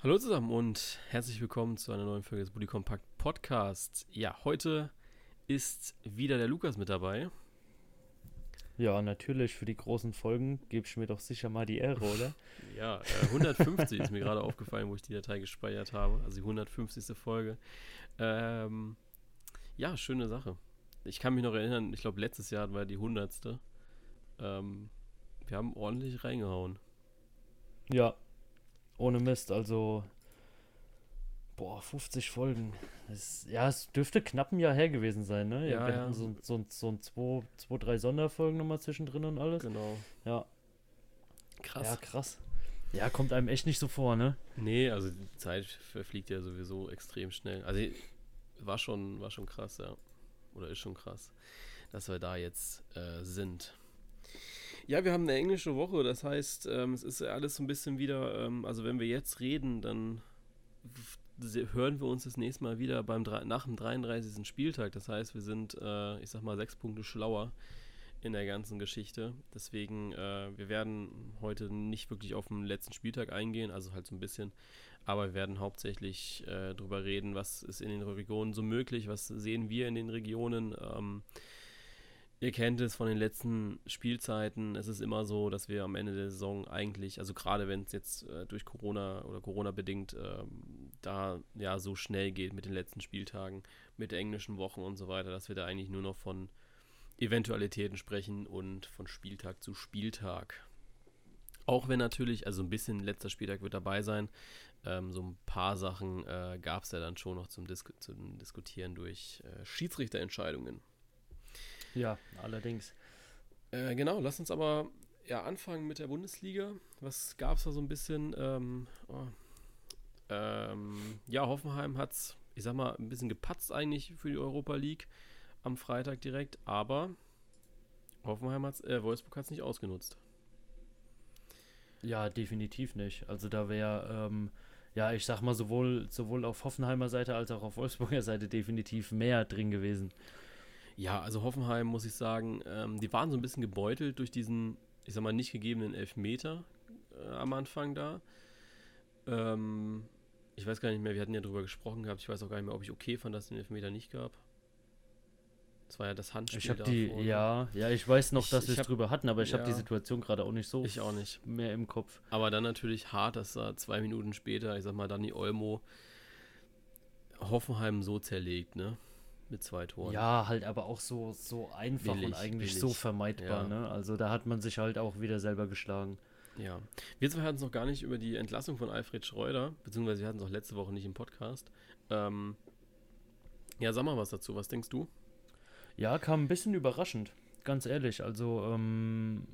Hallo zusammen und herzlich willkommen zu einer neuen Folge des Bully Compact Podcasts. Ja, heute ist wieder der Lukas mit dabei. Ja, natürlich, für die großen Folgen gebe ich mir doch sicher mal die Ehre, oder? ja, äh, 150 ist mir gerade aufgefallen, wo ich die Datei gespeichert habe. Also die 150. Folge. Ähm, ja, schöne Sache. Ich kann mich noch erinnern, ich glaube, letztes Jahr war die 100. Ähm, wir haben ordentlich reingehauen. Ja, ohne Mist, also. Boah, 50 Folgen. Das, ja, es dürfte knapp ein Jahr her gewesen sein, ne? Ja, wir ja. hatten so, so, so ein zwei, zwei, drei Sonderfolgen nochmal zwischendrin und alles. Genau. Ja. Krass. Ja, krass. Ja, kommt einem echt nicht so vor, ne? Nee, also die Zeit verfliegt ja sowieso extrem schnell. Also war schon, war schon krass, ja. Oder ist schon krass, dass wir da jetzt äh, sind. Ja, wir haben eine englische Woche, das heißt, ähm, es ist alles so ein bisschen wieder, ähm, also wenn wir jetzt reden, dann hören wir uns das nächste Mal wieder beim nach dem 33. Spieltag. Das heißt, wir sind, äh, ich sag mal, sechs Punkte schlauer in der ganzen Geschichte. Deswegen, äh, wir werden heute nicht wirklich auf den letzten Spieltag eingehen, also halt so ein bisschen, aber wir werden hauptsächlich äh, darüber reden, was ist in den Regionen so möglich, was sehen wir in den Regionen. Ähm, Ihr kennt es von den letzten Spielzeiten. Es ist immer so, dass wir am Ende der Saison eigentlich, also gerade wenn es jetzt äh, durch Corona oder Corona bedingt äh, da ja so schnell geht mit den letzten Spieltagen, mit englischen Wochen und so weiter, dass wir da eigentlich nur noch von Eventualitäten sprechen und von Spieltag zu Spieltag. Auch wenn natürlich, also ein bisschen letzter Spieltag wird dabei sein, ähm, so ein paar Sachen äh, gab es ja dann schon noch zum, Disku zum Diskutieren durch äh, Schiedsrichterentscheidungen. Ja, allerdings. Äh, genau, lass uns aber ja, anfangen mit der Bundesliga. Was gab es da so ein bisschen? Ähm, oh, ähm, ja, Hoffenheim hat es, ich sag mal, ein bisschen gepatzt eigentlich für die Europa League am Freitag direkt, aber Hoffenheim hat's, äh, Wolfsburg hat es nicht ausgenutzt. Ja, definitiv nicht. Also da wäre, ähm, ja, ich sag mal, sowohl, sowohl auf Hoffenheimer Seite als auch auf Wolfsburger Seite definitiv mehr drin gewesen. Ja, also Hoffenheim muss ich sagen, ähm, die waren so ein bisschen gebeutelt durch diesen, ich sag mal, nicht gegebenen Elfmeter äh, am Anfang da. Ähm, ich weiß gar nicht mehr, wir hatten ja drüber gesprochen gehabt. Ich weiß auch gar nicht mehr, ob ich okay fand, dass es den Elfmeter nicht gab. Das war ja das Handspiel. Ich habe die, ja, ja, ich weiß noch, dass wir es drüber hatten, aber ich ja, habe die Situation gerade auch nicht so. Ich auch nicht. Mehr im Kopf. Aber dann natürlich hart, dass da zwei Minuten später, ich sag mal, Dani Olmo Hoffenheim so zerlegt, ne? Mit zwei Toren. Ja, halt aber auch so, so einfach billig, und eigentlich billig. so vermeidbar. Ja. Ne? Also da hat man sich halt auch wieder selber geschlagen. Ja. Wir zwei hatten es noch gar nicht über die Entlassung von Alfred Schreuder, beziehungsweise wir hatten es auch letzte Woche nicht im Podcast. Ähm, ja, sag mal was dazu. Was denkst du? Ja, kam ein bisschen überraschend, ganz ehrlich. Also ähm,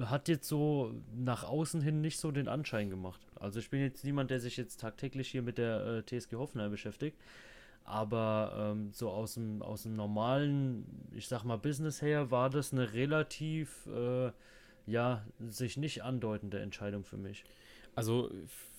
hat jetzt so nach außen hin nicht so den Anschein gemacht. Also ich bin jetzt niemand, der sich jetzt tagtäglich hier mit der äh, TSG Hoffenheim beschäftigt. Aber ähm, so aus dem, aus dem normalen, ich sag mal, Business her war das eine relativ, äh, ja, sich nicht andeutende Entscheidung für mich. Also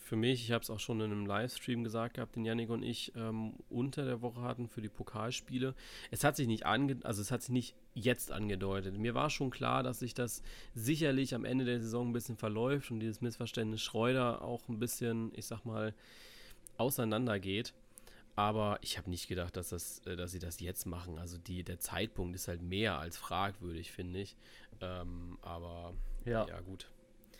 für mich, ich habe es auch schon in einem Livestream gesagt gehabt, den Yannick und ich ähm, unter der Woche hatten für die Pokalspiele. Es hat sich nicht ange also es hat sich nicht jetzt angedeutet. Mir war schon klar, dass sich das sicherlich am Ende der Saison ein bisschen verläuft und dieses Missverständnis Schreuder auch ein bisschen, ich sag mal, auseinandergeht. Aber ich habe nicht gedacht, dass, das, äh, dass sie das jetzt machen. Also die, der Zeitpunkt ist halt mehr als fragwürdig, finde ich. Ähm, aber ja. ja, gut.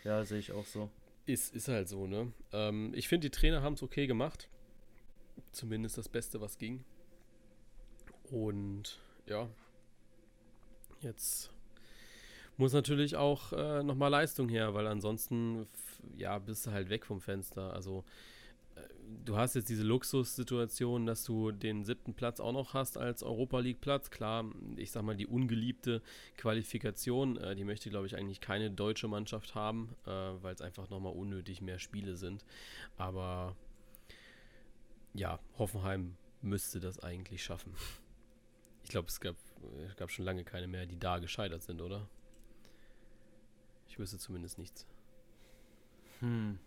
Ja, sehe ich auch so. Ist, ist halt so, ne? Ähm, ich finde, die Trainer haben es okay gemacht. Zumindest das Beste, was ging. Und ja, jetzt muss natürlich auch äh, nochmal Leistung her, weil ansonsten ja, bist du halt weg vom Fenster. Also du hast jetzt diese Luxussituation, dass du den siebten Platz auch noch hast als Europa League Platz. Klar, ich sag mal, die ungeliebte Qualifikation, äh, die möchte, glaube ich, eigentlich keine deutsche Mannschaft haben, äh, weil es einfach nochmal unnötig mehr Spiele sind. Aber ja, Hoffenheim müsste das eigentlich schaffen. Ich glaube, es gab, es gab schon lange keine mehr, die da gescheitert sind, oder? Ich wüsste zumindest nichts. Hm.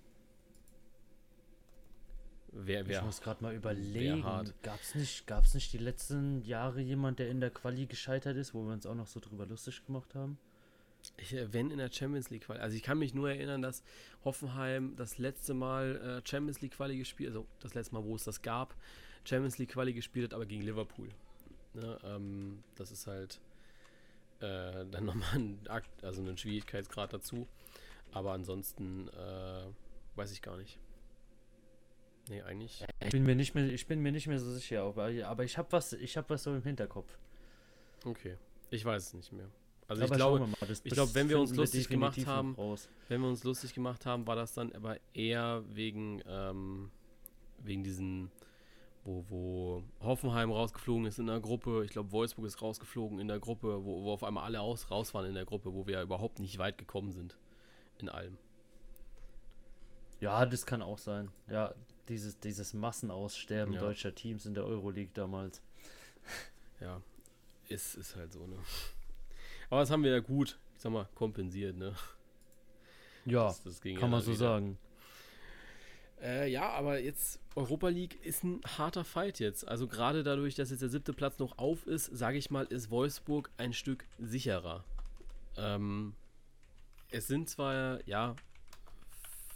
Wer, wer, ich muss gerade mal überlegen. Gab es nicht, gab's nicht die letzten Jahre jemand, der in der Quali gescheitert ist, wo wir uns auch noch so drüber lustig gemacht haben? Ich, äh, wenn in der Champions League Quali. Also ich kann mich nur erinnern, dass Hoffenheim das letzte Mal äh, Champions League Quali gespielt, also das letzte Mal, wo es das gab, Champions League Quali gespielt hat, aber gegen Liverpool. Ne, ähm, das ist halt äh, dann nochmal ein Akt, also ein Schwierigkeitsgrad dazu. Aber ansonsten äh, weiß ich gar nicht. Nee, eigentlich. Ich bin mir nicht mehr, ich bin mir nicht mehr so sicher, aber, aber ich habe was, ich habe was so im Hinterkopf. Okay. Ich weiß es nicht mehr. Also aber ich glaube, mal, das, ich glaube, wenn wir uns lustig gemacht haben, wenn wir uns lustig gemacht haben, war das dann aber eher wegen ähm, wegen diesen, wo, wo Hoffenheim rausgeflogen ist in der Gruppe. Ich glaube, Wolfsburg ist rausgeflogen in der Gruppe, wo, wo auf einmal alle aus, raus waren in der Gruppe, wo wir ja überhaupt nicht weit gekommen sind in allem. Ja, das kann auch sein. Ja, dieses, dieses Massenaussterben ja. deutscher Teams in der Euroleague damals. Ja, ist, ist halt so, ne? Aber das haben wir ja gut, ich sag mal, kompensiert, ne? Ja, das, das kann ja man so wieder. sagen. Äh, ja, aber jetzt Europa League ist ein harter Fight jetzt. Also gerade dadurch, dass jetzt der siebte Platz noch auf ist, sage ich mal, ist Wolfsburg ein Stück sicherer. Ähm, es sind zwar, ja,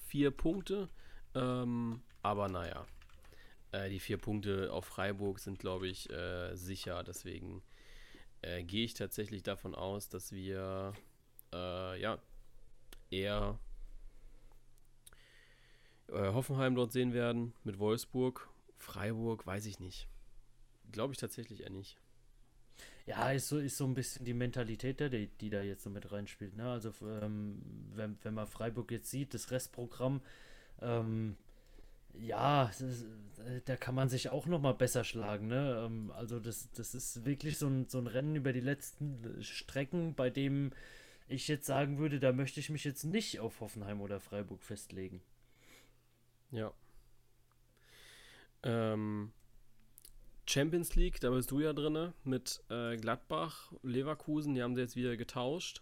vier Punkte, ähm, aber naja. Äh, die vier Punkte auf Freiburg sind, glaube ich, äh, sicher. Deswegen äh, gehe ich tatsächlich davon aus, dass wir äh, ja eher äh, Hoffenheim dort sehen werden mit Wolfsburg. Freiburg, weiß ich nicht. Glaube ich tatsächlich eher nicht. Ja, ist so, ist so ein bisschen die Mentalität, die, die da jetzt so mit reinspielt. Ne? Also, ähm, wenn, wenn man Freiburg jetzt sieht, das Restprogramm, ähm, ja, äh, da kann man sich auch noch mal besser schlagen. Ne? Ähm, also, das, das ist wirklich so ein, so ein Rennen über die letzten Strecken, bei dem ich jetzt sagen würde, da möchte ich mich jetzt nicht auf Hoffenheim oder Freiburg festlegen. Ja. Ähm, Champions League, da bist du ja drin mit äh, Gladbach, Leverkusen, die haben sie jetzt wieder getauscht.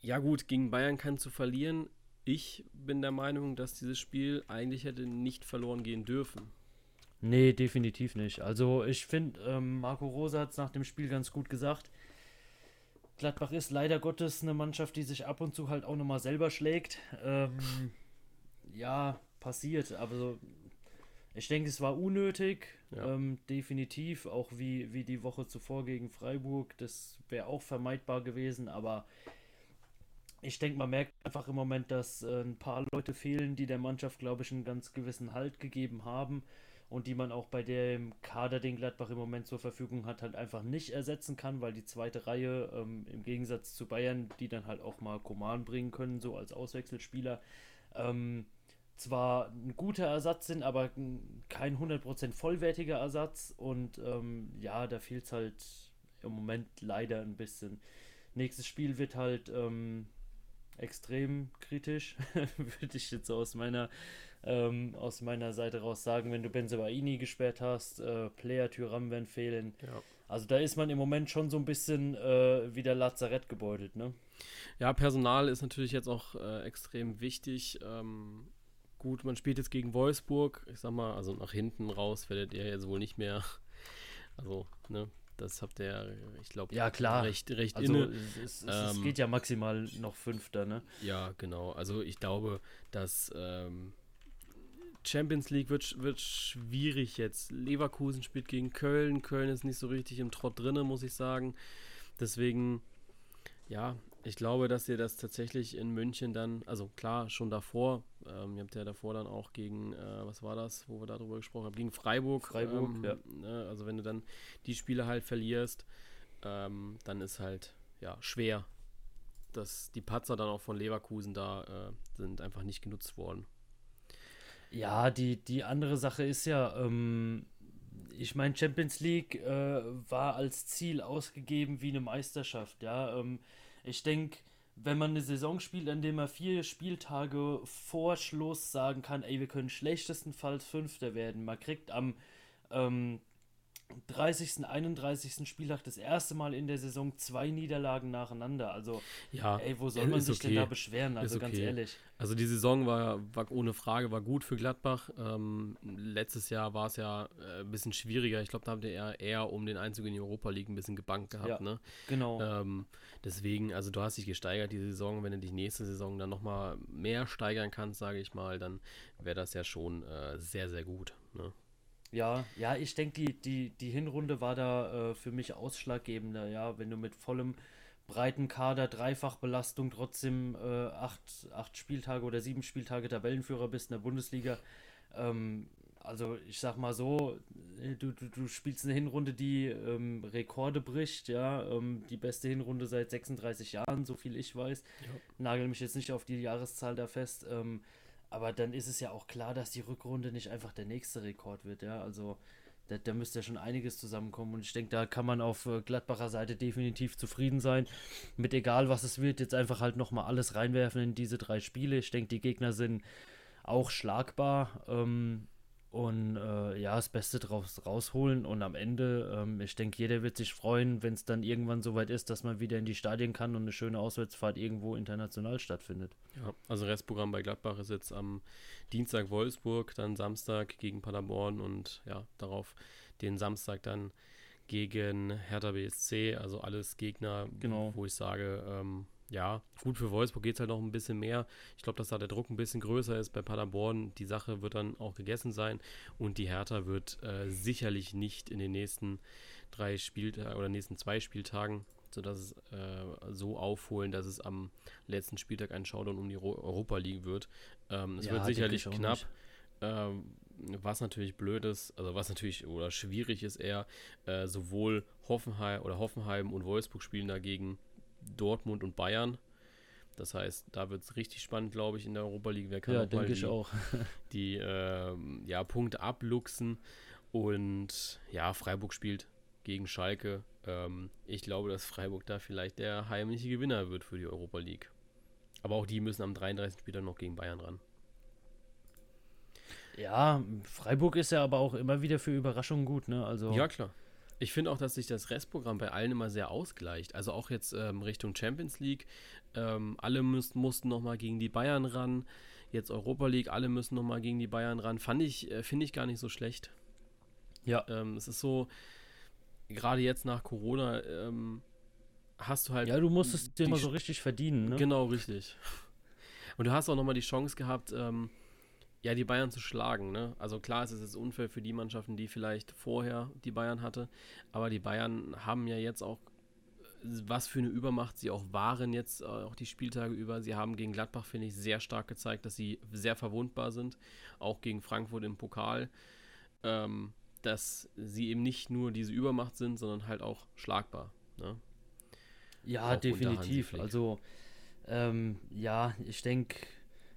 Ja gut, gegen Bayern kann zu verlieren. Ich bin der Meinung, dass dieses Spiel eigentlich hätte nicht verloren gehen dürfen. Nee, definitiv nicht. Also ich finde, ähm, Marco Rosa hat es nach dem Spiel ganz gut gesagt. Gladbach ist leider Gottes eine Mannschaft, die sich ab und zu halt auch nochmal selber schlägt. Ähm, ja, passiert, aber so, ich denke, es war unnötig, ja. ähm, definitiv, auch wie, wie die Woche zuvor gegen Freiburg, das wäre auch vermeidbar gewesen, aber ich denke, man merkt einfach im Moment, dass äh, ein paar Leute fehlen, die der Mannschaft, glaube ich, einen ganz gewissen Halt gegeben haben und die man auch bei dem Kader, den Gladbach im Moment zur Verfügung hat, halt einfach nicht ersetzen kann, weil die zweite Reihe ähm, im Gegensatz zu Bayern, die dann halt auch mal Koman bringen können, so als Auswechselspieler, ähm, zwar ein guter Ersatz sind, aber kein 100% vollwertiger Ersatz. Und ähm, ja, da fehlt es halt im Moment leider ein bisschen. Nächstes Spiel wird halt ähm, extrem kritisch, würde ich jetzt aus meiner, ähm, aus meiner Seite raus sagen, wenn du Benzebaini gesperrt hast, äh, Player Tyram werden fehlen. Ja. Also da ist man im Moment schon so ein bisschen äh, wie der Lazarett gebeutelt, ne? Ja, Personal ist natürlich jetzt auch äh, extrem wichtig. Ähm, Gut, man spielt jetzt gegen Wolfsburg. Ich sag mal, also nach hinten raus werdet ihr jetzt wohl nicht mehr. Also, ne, das habt ihr, ich glaube, ja, klar. recht, recht also, inne. Es, es, ähm, es, geht ja maximal noch Fünfter, ne? Ja, genau. Also ich glaube, dass ähm, Champions League wird, wird schwierig jetzt. Leverkusen spielt gegen Köln. Köln ist nicht so richtig im Trott drinne, muss ich sagen. Deswegen, ja, ich glaube, dass ihr das tatsächlich in München dann, also klar, schon davor, ähm, ihr habt ja davor dann auch gegen, äh, was war das, wo wir darüber gesprochen haben, gegen Freiburg. Freiburg, ähm, ja. Ne, also wenn du dann die Spiele halt verlierst, ähm, dann ist halt, ja, schwer, dass die Patzer dann auch von Leverkusen da äh, sind einfach nicht genutzt worden. Ja, die, die andere Sache ist ja, ähm, ich meine, Champions League äh, war als Ziel ausgegeben wie eine Meisterschaft, ja. Ähm, ich denke, wenn man eine Saison spielt, an der man vier Spieltage vor Schluss sagen kann, ey, wir können schlechtestenfalls Fünfter werden. Man kriegt am ähm, 30., 31. Spieltag das erste Mal in der Saison zwei Niederlagen nacheinander. Also, ja, ey, wo soll man sich okay. denn da beschweren? Also, okay. ganz ehrlich. Also, die Saison war, war ohne Frage war gut für Gladbach. Ähm, letztes Jahr war es ja äh, ein bisschen schwieriger. Ich glaube, da habt ihr eher, eher um den Einzug in die Europa League ein bisschen gebankt gehabt. Ja, ne? Genau. Ähm, deswegen, also, du hast dich gesteigert diese Saison. Wenn du dich nächste Saison dann nochmal mehr steigern kannst, sage ich mal, dann wäre das ja schon äh, sehr, sehr gut. Ne? Ja, ja, ich denke, die, die, die Hinrunde war da äh, für mich ausschlaggebender, ja, wenn du mit vollem breiten Kader, Dreifachbelastung trotzdem äh, acht, acht Spieltage oder sieben Spieltage Tabellenführer bist in der Bundesliga. Ähm, also ich sag mal so, äh, du, du, du spielst eine Hinrunde, die ähm, Rekorde bricht, ja, ähm, die beste Hinrunde seit 36 Jahren, so viel ich weiß. Ja. Nagel mich jetzt nicht auf die Jahreszahl da fest. Ähm, aber dann ist es ja auch klar, dass die Rückrunde nicht einfach der nächste Rekord wird, ja. Also da, da müsste ja schon einiges zusammenkommen. Und ich denke, da kann man auf äh, Gladbacher Seite definitiv zufrieden sein. Mit egal was es wird, jetzt einfach halt nochmal alles reinwerfen in diese drei Spiele. Ich denke, die Gegner sind auch schlagbar. Ähm, und äh, ja, das Beste draus rausholen. Und am Ende, ähm, ich denke, jeder wird sich freuen, wenn es dann irgendwann soweit ist, dass man wieder in die Stadien kann und eine schöne Auswärtsfahrt irgendwo international stattfindet. Ja, also Restprogramm bei Gladbach ist jetzt am Dienstag Wolfsburg, dann Samstag gegen Paderborn und ja, darauf den Samstag dann gegen Hertha BSC. Also alles Gegner, Genau. wo ich sage, ähm, ja, gut für Wolfsburg geht es halt noch ein bisschen mehr. Ich glaube, dass da der Druck ein bisschen größer ist bei Paderborn. Die Sache wird dann auch gegessen sein und die Hertha wird äh, sicherlich nicht in den nächsten drei Spieltagen oder nächsten zwei Spieltagen, sodass es äh, so aufholen, dass es am letzten Spieltag ein Showdown um die Ro Europa League wird. Ähm, es Ja, wird sicherlich knapp. nicht. Ähm, was natürlich blöd ist, also was natürlich oder schwierig ist eher, äh, sowohl Hoffenheim oder Hoffenheim und Wolfsburg spielen dagegen Dortmund und Bayern. Das heißt, da wird es richtig spannend, glaube ich, in der Europa League. Wer kann Ja, denke ich die, auch. die ähm, ja, Punkte abluchsen. Und ja, Freiburg spielt gegen Schalke. Ähm, ich glaube, dass Freiburg da vielleicht der heimliche Gewinner wird für die Europa League. Aber auch die müssen am 33. Spieltag noch gegen Bayern ran. Ja, Freiburg ist ja aber auch immer wieder für Überraschungen gut, ne? Also Ja, klar. Ich finde auch, dass sich das Restprogramm bei allen immer sehr ausgleicht. Also auch jetzt ähm, Richtung Champions League. Ähm, alle müssen, mussten nochmal gegen die Bayern ran. Jetzt Europa League, alle müssen nochmal gegen die Bayern ran. Fand ich, äh, finde ich gar nicht so schlecht. Ja. Ähm, es ist so, gerade jetzt nach Corona, ähm, hast du halt. ja, du musst es dir mal so richtig verdienen, ne? Genau, richtig. Und du hast auch nochmal die Chance gehabt, ähm, ja, die Bayern zu schlagen. Ne? Also klar, es ist jetzt unfair für die Mannschaften, die vielleicht vorher die Bayern hatte, aber die Bayern haben ja jetzt auch, was für eine Übermacht sie auch waren jetzt äh, auch die Spieltage über. Sie haben gegen Gladbach, finde ich, sehr stark gezeigt, dass sie sehr verwundbar sind, auch gegen Frankfurt im Pokal. Ähm, dass sie eben nicht nur diese Übermacht sind, sondern halt auch schlagbar. Ne? Ja, Auch definitiv. Also, ähm, ja, ich denke,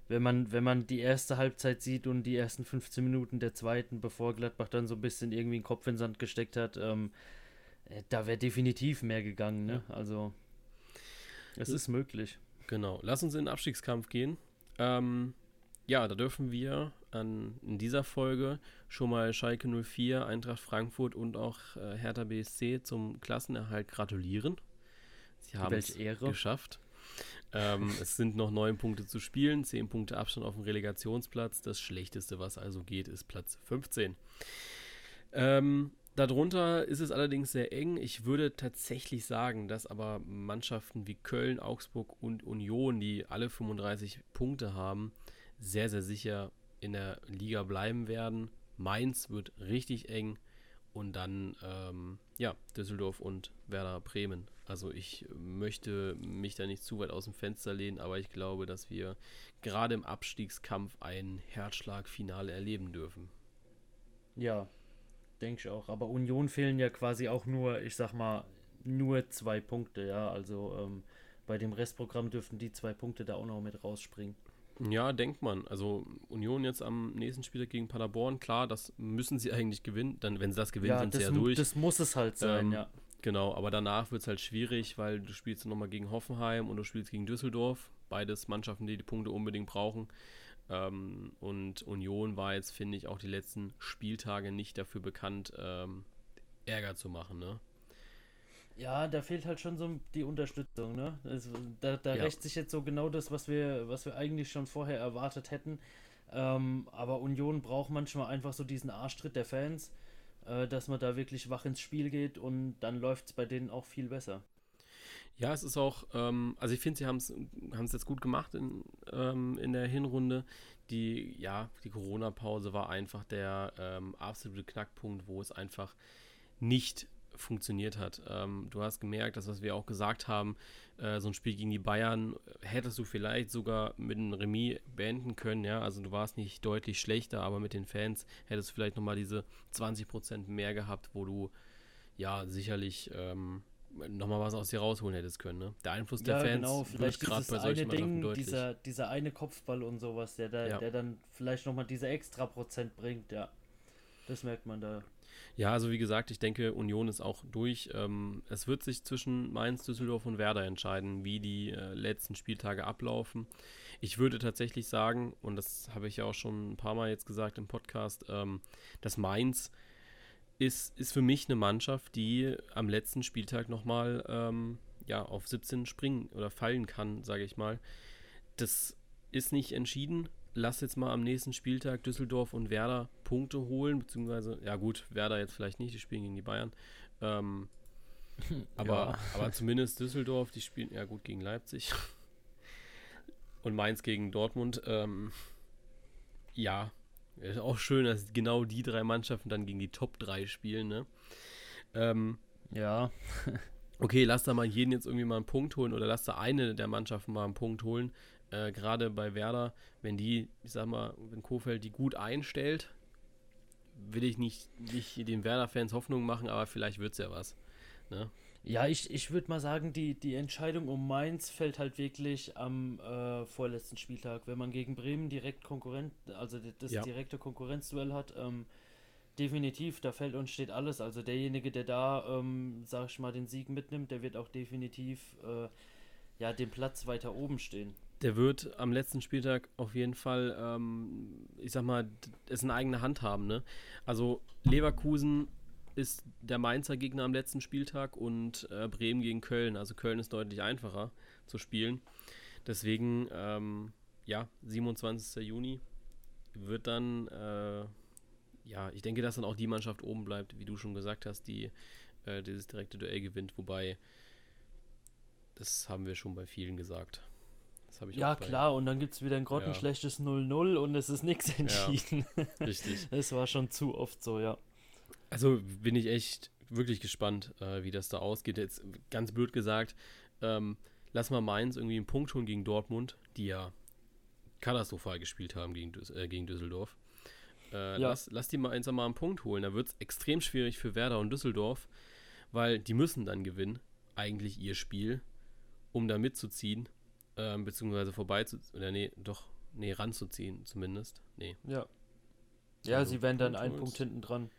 wenn man, wenn man die erste Halbzeit sieht und die ersten 15 Minuten der zweiten, bevor Gladbach dann so ein bisschen irgendwie den Kopf in den Sand gesteckt hat, ähm, äh, da wäre definitiv mehr gegangen, ne? Also, es ist möglich. Genau. Lass uns in den Abstiegskampf gehen. Ähm, ja, da dürfen wir an, in dieser Folge schon mal Schalke 04, Eintracht Frankfurt und auch äh, Hertha BSC zum Klassenerhalt gratulieren. Sie haben es Ehre. geschafft. Ähm, es sind noch neun Punkte zu spielen, zehn Punkte Abstand auf dem Relegationsplatz. Das Schlechteste, was also geht, ist Platz 15. Ähm, darunter ist es allerdings sehr eng. Ich würde tatsächlich sagen, dass aber Mannschaften wie Köln, Augsburg und Union, die alle 35 Punkte haben, sehr, sehr sicher in der Liga bleiben werden. Mainz wird richtig eng und dann ähm, ja, Düsseldorf und Werder Bremen. Also ich möchte mich da nicht zu weit aus dem Fenster lehnen, aber ich glaube, dass wir gerade im Abstiegskampf ein Herzschlagfinale erleben dürfen. Ja, denke ich auch. Aber Union fehlen ja quasi auch nur, ich sag mal, nur zwei Punkte, ja. Also ähm, bei dem Restprogramm dürften die zwei Punkte da auch noch mit rausspringen. Ja, denkt man. Also Union jetzt am nächsten Spieltag gegen Paderborn, klar, das müssen sie eigentlich gewinnen. Dann, wenn sie das gewinnen, sind das, sie ja durch. das muss es halt sein, Ähm, ja. Genau, aber danach wird es halt schwierig, weil du spielst nochmal gegen Hoffenheim und du spielst gegen Düsseldorf. Beides Mannschaften, die die Punkte unbedingt brauchen. Ähm, und Union war jetzt, finde ich, auch die letzten Spieltage nicht dafür bekannt, ähm, Ärger zu machen, ne? Ja, da fehlt halt schon so die Unterstützung, ne? Also, da da Ja. rächt sich jetzt so genau das, was wir, was wir eigentlich schon vorher erwartet hätten. Ähm, aber Union braucht manchmal einfach so diesen Arschtritt der Fans, äh, dass man da wirklich wach ins Spiel geht und dann läuft es bei denen auch viel besser. Ja, es ist auch, ähm, also ich finde, sie haben es jetzt gut gemacht in, ähm, in der Hinrunde. Die, ja, die Corona-Pause war einfach der ähm, absolute Knackpunkt, wo es einfach nicht funktioniert hat. Ähm, du hast gemerkt, das, was wir auch gesagt haben, äh, so ein Spiel gegen die Bayern hättest du vielleicht sogar mit einem Remis beenden können, ja. Also du warst nicht deutlich schlechter, aber mit den Fans hättest du vielleicht nochmal diese 20% mehr gehabt, wo du ja sicherlich ähm, nochmal was aus dir rausholen hättest können. Ne? Der Einfluss der ja, Fans genau, wird vielleicht gerade bei solchen eine Ding, deutlich. dieser, dieser eine Kopfball und sowas, der, da, Ja. der dann vielleicht nochmal diese extra Prozent bringt, ja. Das merkt man da. Ja, also wie gesagt, ich denke, Union ist auch durch. Ähm, es wird sich zwischen Mainz, Düsseldorf und Werder entscheiden, wie die äh, letzten Spieltage ablaufen. Ich würde tatsächlich sagen, und das habe ich ja auch schon ein paar Mal jetzt gesagt im Podcast, ähm, dass Mainz ist, ist für mich eine Mannschaft, die am letzten Spieltag nochmal ähm, ja, auf 17 springen oder fallen kann, sage ich mal. Das ist nicht entschieden. Lass jetzt mal am nächsten Spieltag Düsseldorf und Werder Punkte holen, beziehungsweise, ja gut, Werder jetzt vielleicht nicht, die spielen gegen die Bayern. Ähm, aber, Ja. aber zumindest Düsseldorf, die spielen ja gut gegen Leipzig. Und Mainz gegen Dortmund. Ähm, ja, ist auch schön, dass genau die drei Mannschaften dann gegen die Top 3 spielen, ne? Ähm, Ja, okay, lass da mal jeden jetzt irgendwie mal einen Punkt holen oder lass da eine der Mannschaften mal einen Punkt holen. Äh, Gerade bei Werder, wenn die, ich sag mal, wenn Kofeld die gut einstellt, will ich nicht, nicht den Werder-Fans Hoffnung machen, aber vielleicht wird's ja was. Ne? Ja, ich, ich würde mal sagen, die, die Entscheidung um Mainz fällt halt wirklich am äh, vorletzten Spieltag. Wenn man gegen Bremen direkt Konkurrent, also das Ja. direkte Konkurrenzduell hat, ähm, definitiv, da fällt und steht alles. Also derjenige, der da, ähm, sag ich mal, den Sieg mitnimmt, der wird auch definitiv äh, ja, den Platz weiter oben stehen. Der wird am letzten Spieltag auf jeden Fall, ähm, ich sag mal, es in eigener Hand haben. Ne? Also Leverkusen ist der Mainzer Gegner am letzten Spieltag und äh, Bremen gegen Köln. Also Köln ist deutlich einfacher zu spielen. Deswegen, ähm, ja, 27. Juni wird dann, äh, ja, ich denke, dass dann auch die Mannschaft oben bleibt, wie du schon gesagt hast, die äh, dieses direkte Duell gewinnt. Wobei, das haben wir schon bei vielen gesagt. Das habe ich Ja, auch klar, und dann gibt es wieder ein grottenschlechtes 0-0 und es ist nichts entschieden. Richtig. Es war schon zu oft so, ja. Also bin ich echt wirklich gespannt, äh, wie das da ausgeht. Jetzt ganz blöd gesagt, ähm, lass mal Mainz irgendwie einen Punkt holen gegen Dortmund, die ja katastrophal gespielt haben gegen, äh, gegen Düsseldorf. Äh, Ja. lass, lass die Mainzer mal einen Punkt holen. Da wird es extrem schwierig für Werder und Düsseldorf, weil die müssen dann gewinnen, eigentlich ihr Spiel, um da mitzuziehen, ähm, beziehungsweise vorbeizuziehen, oder nee, doch, nee, ranzuziehen zumindest. Nee, Ja. Ja, Also, sie wären dann einen. Punkt hinten dran.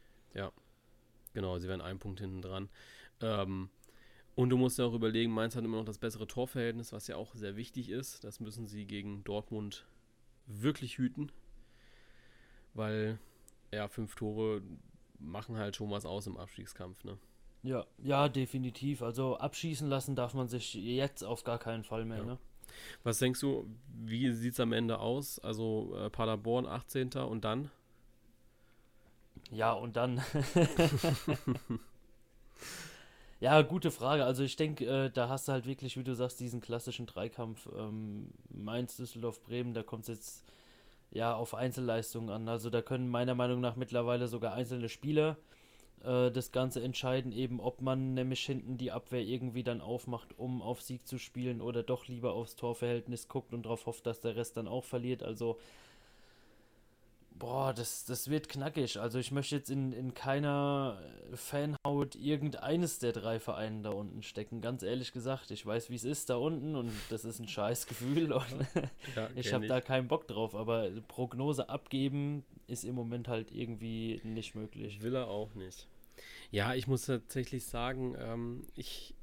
Genau, sie wären einen Punkt hinten dran. Ähm, und du musst ja auch überlegen, Mainz hat immer noch das bessere Torverhältnis, was ja auch sehr wichtig ist. Das müssen sie gegen Dortmund wirklich hüten. Weil, ja, fünf Tore machen halt schon was aus im Abstiegskampf, ne? Ja, ja, definitiv. Also abschießen lassen darf man sich jetzt auf gar keinen Fall mehr, Ja. ne? Was denkst du, wie sieht es am Ende aus? Also äh, Paderborn 18. und dann? Ja, und dann. ja, gute Frage. Also ich denke, äh, da hast du halt wirklich, wie du sagst, diesen klassischen Dreikampf ähm, Mainz, Düsseldorf, Bremen. Da kommt es jetzt ja auf Einzelleistungen an. Also da können meiner Meinung nach mittlerweile sogar einzelne Spieler äh, das Ganze entscheiden, eben ob man nämlich hinten die Abwehr irgendwie dann aufmacht, um auf Sieg zu spielen oder doch lieber aufs Torverhältnis guckt und darauf hofft, dass der Rest dann auch verliert. Also Boah, das, das wird knackig. Also ich möchte jetzt in, in keiner Fanhaut irgendeines der drei Vereine da unten stecken. Ganz ehrlich gesagt, ich weiß, wie es ist da unten und das ist ein scheiß Gefühl und Ja, ich habe da keinen Bock drauf. Aber Prognose abgeben ist im Moment halt irgendwie nicht möglich. Will er auch nicht. Ja, ich muss tatsächlich sagen, ähm, ich,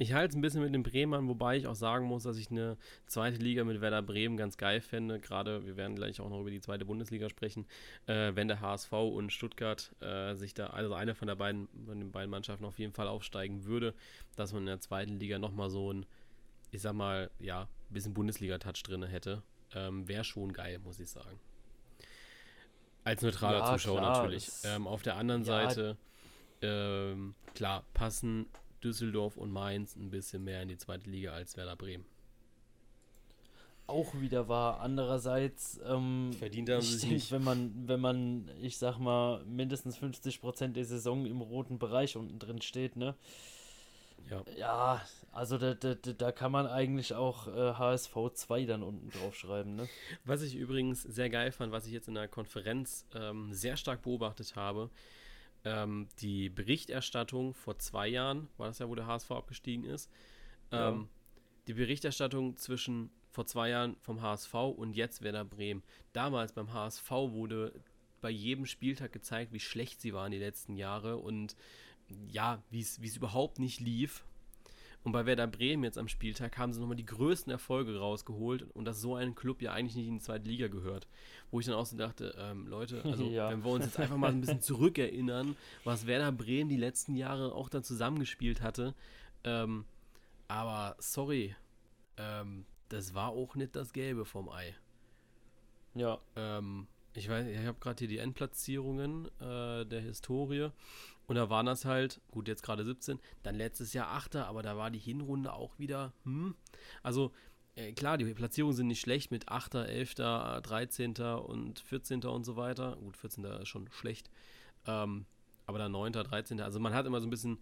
Ich halte es ein bisschen mit den Bremern, wobei ich auch sagen muss, dass ich eine zweite Liga mit Werder Bremen ganz geil fände. Gerade, wir werden gleich auch noch über die zweite Bundesliga sprechen, äh, wenn der HSV und Stuttgart äh, sich da, also eine von der beiden, von den beiden Mannschaften auf jeden Fall aufsteigen würde, dass man in der zweiten Liga nochmal so ein, ich sag mal, ja, ein bisschen Bundesliga-Touch drin hätte. Ähm, Wäre schon geil, muss ich sagen. Als neutraler ja, Zuschauer klar, natürlich. Ähm, auf der anderen ja, Seite, ähm, klar, passen Düsseldorf und Mainz ein bisschen mehr in die zweite Liga als Werder Bremen. Auch wieder war. Andererseits ähm, verdient haben sie sich nicht. Wenn man, wenn man, ich sag mal, mindestens 50 Prozent der Saison im roten Bereich unten drin steht, ne? Ja. Ja, also da, da, da kann man eigentlich auch äh, HSV 2 dann unten drauf schreiben, ne? Was ich übrigens sehr geil fand, was ich jetzt in der Konferenz ähm, sehr stark beobachtet habe, ähm, die Berichterstattung vor zwei Jahren, war das ja, wo der HSV abgestiegen ist, ähm, ja. die Berichterstattung zwischen vor zwei Jahren vom HSV und jetzt Werder Bremen. Damals beim HSV wurde bei jedem Spieltag gezeigt, wie schlecht sie waren die letzten Jahre und ja, wie es überhaupt nicht lief. Und bei Werder Bremen jetzt am Spieltag haben sie nochmal die größten Erfolge rausgeholt und dass so ein Club ja eigentlich nicht in die zweite Liga gehört. Wo ich dann auch so dachte, ähm, Leute, also ja. wenn wir uns jetzt einfach mal ein bisschen zurückerinnern, was Werder Bremen die letzten Jahre auch dann zusammengespielt hatte. Ähm, aber sorry, ähm, das war auch nicht das Gelbe vom Ei. Ja. Ähm, ich weiß, ich habe gerade hier die Endplatzierungen äh, der Historie und da waren das halt, gut, jetzt gerade 17, dann letztes Jahr 8. Aber da war die Hinrunde auch wieder, hm. Also, äh, klar, die Platzierungen sind nicht schlecht mit 8., 11., 13. und 14. und so weiter. Gut, 14. ist schon schlecht. Ähm, aber dann 9., 13. Also, man hat immer so ein bisschen,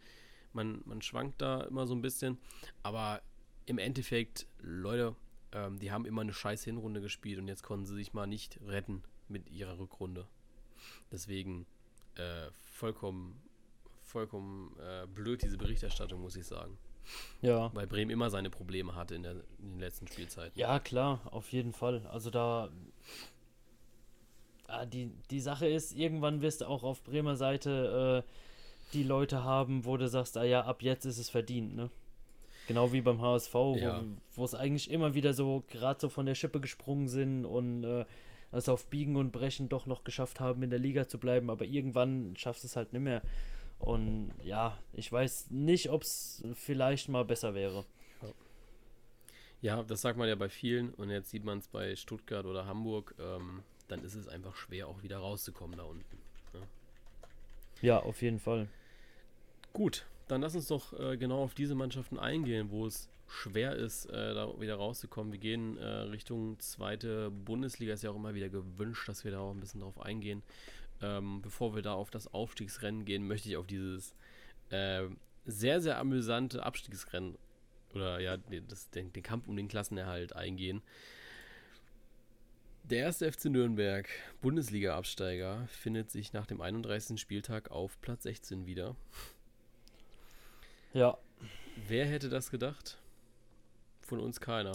man, man schwankt da immer so ein bisschen. Aber im Endeffekt, Leute, ähm, die haben immer eine scheiß Hinrunde gespielt und jetzt konnten sie sich mal nicht retten mit ihrer Rückrunde. Deswegen äh, vollkommen vollkommen äh, blöd, diese Berichterstattung, muss ich sagen. Ja. Weil Bremen immer seine Probleme hatte in, der, in den letzten Spielzeiten. Ja, klar, auf jeden Fall. Also da. Ah, die, die Sache ist, irgendwann wirst du auch auf Bremer Seite äh, die Leute haben, wo du sagst, ah ja, ab jetzt ist es verdient, ne? Genau wie beim HSV, ja. wo es eigentlich immer wieder so gerade so von der Schippe gesprungen sind und äh, es auf Biegen und Brechen doch noch geschafft haben, in der Liga zu bleiben, aber irgendwann schaffst du es halt nicht mehr. Und ja, ich weiß nicht, ob es vielleicht mal besser wäre. Ja, das sagt man ja bei vielen und jetzt sieht man es bei Stuttgart oder Hamburg. Ähm, dann ist es einfach schwer, auch wieder rauszukommen da unten. Ja, ja auf jeden Fall. Gut, dann lass uns doch äh, genau auf diese Mannschaften eingehen, wo es schwer ist, äh, da wieder rauszukommen. Wir gehen äh, Richtung zweite Bundesliga. Ist ja auch immer wieder gewünscht, dass wir da auch ein bisschen drauf eingehen. Ähm, bevor wir da auf das Aufstiegsrennen gehen, möchte ich auf dieses äh, sehr, sehr amüsante Abstiegsrennen oder ja, das, den, den Kampf um den Klassenerhalt eingehen. Der erste FC Nürnberg, Bundesliga-Absteiger, findet sich nach dem 31. Spieltag auf Platz 16 wieder. Ja. Wer hätte das gedacht? Von uns keiner.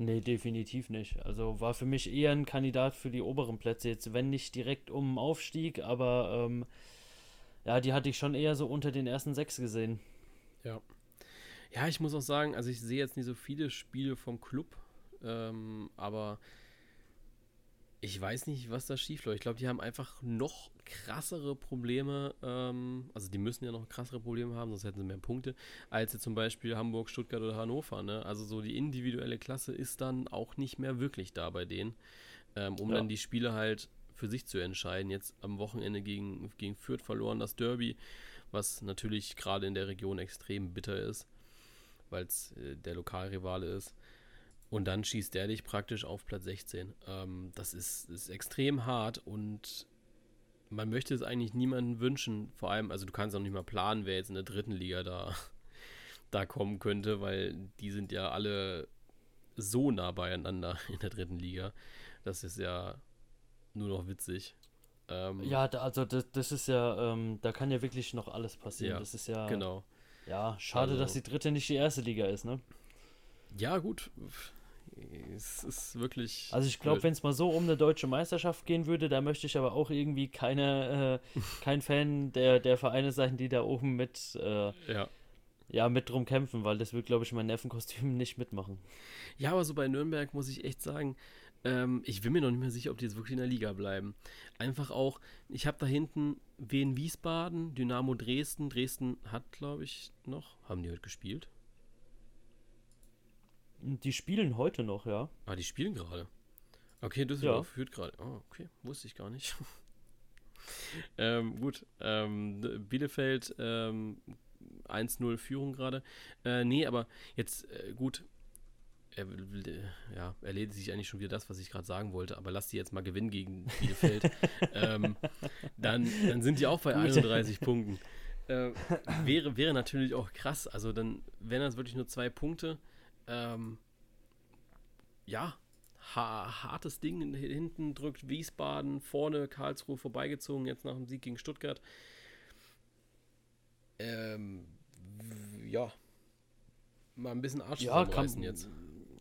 Nee, definitiv nicht. Also war für mich eher ein Kandidat für die oberen Plätze jetzt, wenn nicht direkt um Aufstieg, aber ähm, ja, die hatte ich schon eher so unter den ersten sechs gesehen. Ja. Ja, ich muss auch sagen, also ich sehe jetzt nicht so viele Spiele vom Club, ähm, aber ich weiß nicht, was da schief läuft. Ich glaube, die haben einfach noch krassere Probleme, ähm, also die müssen ja noch krassere Probleme haben, sonst hätten sie mehr Punkte, als jetzt zum Beispiel Hamburg, Stuttgart oder Hannover. Ne? Also so die individuelle Klasse ist dann auch nicht mehr wirklich da bei denen, ähm, um ja. dann die Spiele halt für sich zu entscheiden. Jetzt am Wochenende gegen, gegen Fürth verloren das Derby, was natürlich gerade in der Region extrem bitter ist, weil es äh, der Lokalrivale ist. Und dann schießt der dich praktisch auf Platz 16. Ähm, das ist, ist extrem hart und man möchte es eigentlich niemandem wünschen. Vor allem, also du kannst auch nicht mal planen, wer jetzt in der dritten Liga da, da kommen könnte, weil die sind ja alle so nah beieinander in der dritten Liga. Das ist ja nur noch witzig. Ähm, ja, also das, das ist ja, ähm, da kann ja wirklich noch alles passieren. Ja, das ist ja. Genau. Ja, schade, also, dass die dritte nicht die erste Liga ist, ne? Ja, gut es ist wirklich. Also ich glaube, wenn es mal so um eine deutsche Meisterschaft gehen würde, da möchte ich aber auch irgendwie keine, äh, kein Fan der, der Vereine sein, die da oben mit, äh, ja. ja, mit drum kämpfen, weil das wird, glaube ich, mein Nervenkostüm nicht mitmachen. Ja, aber so bei Nürnberg muss ich echt sagen, ähm, ich bin mir noch nicht mehr sicher, ob die jetzt wirklich in der Liga bleiben. Einfach auch, ich habe da hinten Wien Wiesbaden, Dynamo Dresden. Dresden hat, glaube ich, noch. Haben die heute gespielt? Die spielen heute noch, ja. Ah, die spielen gerade. Okay, Düsseldorf ja. führt gerade. Oh, okay, wusste ich gar nicht. ähm, gut, ähm, Bielefeld ähm, 1-0 Führung gerade. Äh, nee, aber jetzt, äh, gut, er, ja, erledigt sich eigentlich schon wieder das, was ich gerade sagen wollte, aber lass die jetzt mal gewinnen gegen Bielefeld. ähm, dann, dann sind die auch bei 31 Punkten. Äh, wäre, wäre natürlich auch krass. Also dann wären das wirklich nur zwei Punkte. Ähm, ja, ha hartes Ding. Hinten drückt Wiesbaden, vorne Karlsruhe vorbeigezogen, jetzt nach dem Sieg gegen Stuttgart. Ähm, ja, mal ein bisschen Arsch ja, kann, jetzt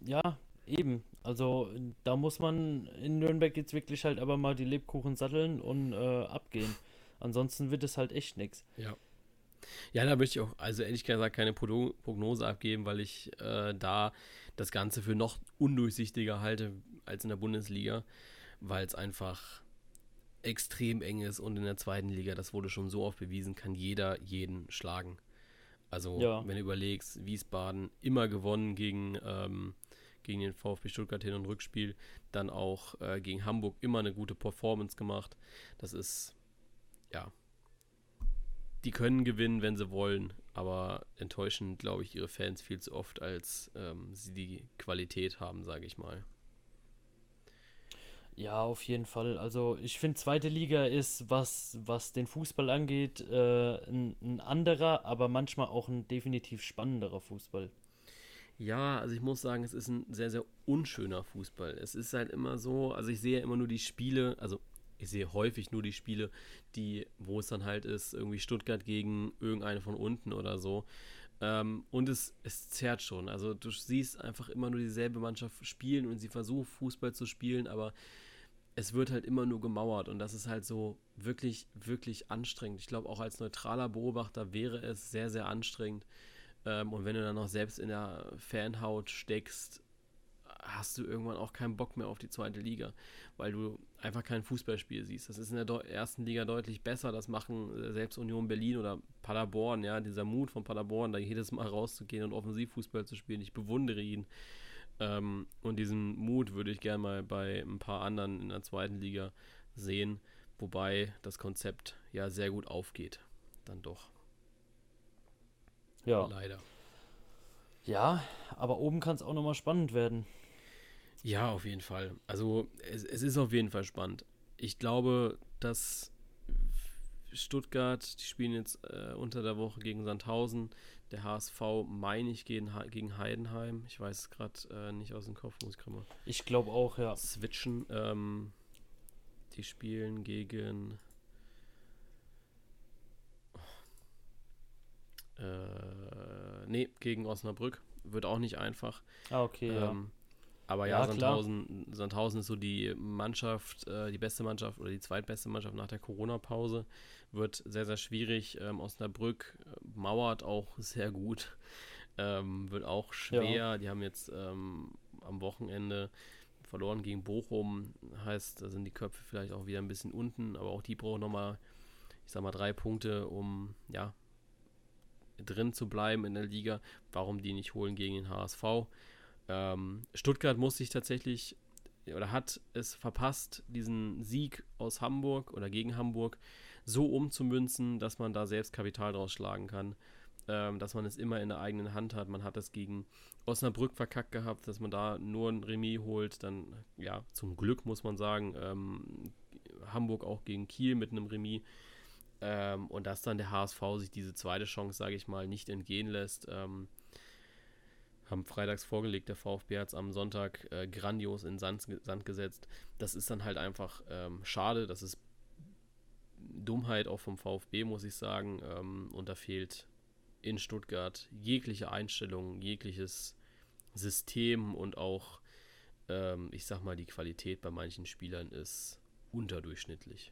ja, eben. Also da muss man in Nürnberg jetzt wirklich halt aber mal die Lebkuchen satteln und äh, abgehen. Ansonsten wird es halt echt nichts. Ja. Ja, da möchte ich auch, also ehrlich gesagt, keine Prognose abgeben, weil ich äh, da das Ganze für noch undurchsichtiger halte als in der Bundesliga, weil es einfach extrem eng ist und in der zweiten Liga, das wurde schon so oft bewiesen, kann jeder jeden schlagen. Also, ja. wenn du überlegst, Wiesbaden immer gewonnen gegen ähm, gegen den VfB Stuttgart Hin- und Rückspiel, dann auch äh, gegen Hamburg immer eine gute Performance gemacht. Das ist, ja, die können gewinnen, wenn sie wollen, aber enttäuschen, glaube ich, ihre Fans viel zu oft, als ähm, sie die Qualität haben, sage ich mal. Ja, auf jeden Fall. Also ich finde, zweite Liga ist, was, was den Fußball angeht, äh, ein, ein, anderer, aber manchmal auch ein definitiv spannenderer Fußball. Ja, also ich muss sagen, es ist ein sehr, sehr unschöner Fußball. Es ist halt immer so, also ich sehe immer nur die Spiele, also ich sehe häufig nur die Spiele, die, wo es dann halt ist, irgendwie Stuttgart gegen irgendeine von unten oder so. Ähm, und es, es zerrt schon. Also du siehst einfach immer nur dieselbe Mannschaft spielen und sie versucht Fußball zu spielen, aber es wird halt immer nur gemauert und das ist halt so wirklich, wirklich anstrengend. Ich glaube, auch als neutraler Beobachter wäre es sehr, sehr anstrengend. Ähm, und wenn du dann noch selbst in der Fanhaut steckst, hast du irgendwann auch keinen Bock mehr auf die zweite Liga, weil du einfach kein Fußballspiel siehst. Das ist in der Deu ersten Liga deutlich besser. Das machen äh, selbst Union Berlin oder Paderborn, ja, dieser Mut von Paderborn, da jedes Mal rauszugehen und Offensivfußball zu spielen. Ich bewundere ihn. Ähm, und diesen Mut würde ich gerne mal bei ein paar anderen in der zweiten Liga sehen, wobei das Konzept ja sehr gut aufgeht. Dann doch. Ja. Leider. Ja, aber oben kann es auch nochmal spannend werden. Ja, auf jeden Fall. Also es, es ist auf jeden Fall spannend. Ich glaube, dass Stuttgart, die spielen jetzt äh, unter der Woche gegen Sandhausen. Der HSV, meine ich, gegen, gegen Heidenheim. Ich weiß es gerade äh, nicht aus dem Kopf, muss ich gerade mal. Ich glaube auch, ja. Switchen. Ähm, die spielen gegen. Äh, nee, gegen Osnabrück. Wird auch nicht einfach. Ah, okay, ähm, ja. Aber ja, ja Sandhausen, Sandhausen ist so die Mannschaft, äh, die beste Mannschaft oder die zweitbeste Mannschaft nach der Corona-Pause. Wird sehr, sehr schwierig. Ähm, Osnabrück äh, mauert auch sehr gut. Ähm, wird auch schwer. Ja. Die haben jetzt ähm, am Wochenende verloren gegen Bochum. Heißt, da sind die Köpfe vielleicht auch wieder ein bisschen unten. Aber auch die brauchen nochmal, ich sag mal, drei Punkte, um ja, drin zu bleiben in der Liga. Warum die nicht holen gegen den HSV? Ähm, Stuttgart muss sich tatsächlich oder hat es verpasst, diesen Sieg aus Hamburg oder gegen Hamburg so umzumünzen, dass man da selbst Kapital draus schlagen kann. Ähm, dass man es immer in der eigenen Hand hat. Man hat das gegen Osnabrück verkackt gehabt, dass man da nur ein Remis holt. Dann, ja, zum Glück muss man sagen, ähm, Hamburg auch gegen Kiel mit einem Remis ähm, und dass dann der HSV sich diese zweite Chance, sage ich mal, nicht entgehen lässt. Ähm, haben freitags vorgelegt, der VfB hat es am Sonntag äh, grandios in Sand, Sand, gesetzt. Das ist dann halt einfach ähm, schade, das ist Dummheit auch vom VfB, muss ich sagen. Ähm, und da fehlt in Stuttgart jegliche Einstellung, jegliches System und auch, ähm, ich sag mal, die Qualität bei manchen Spielern ist unterdurchschnittlich.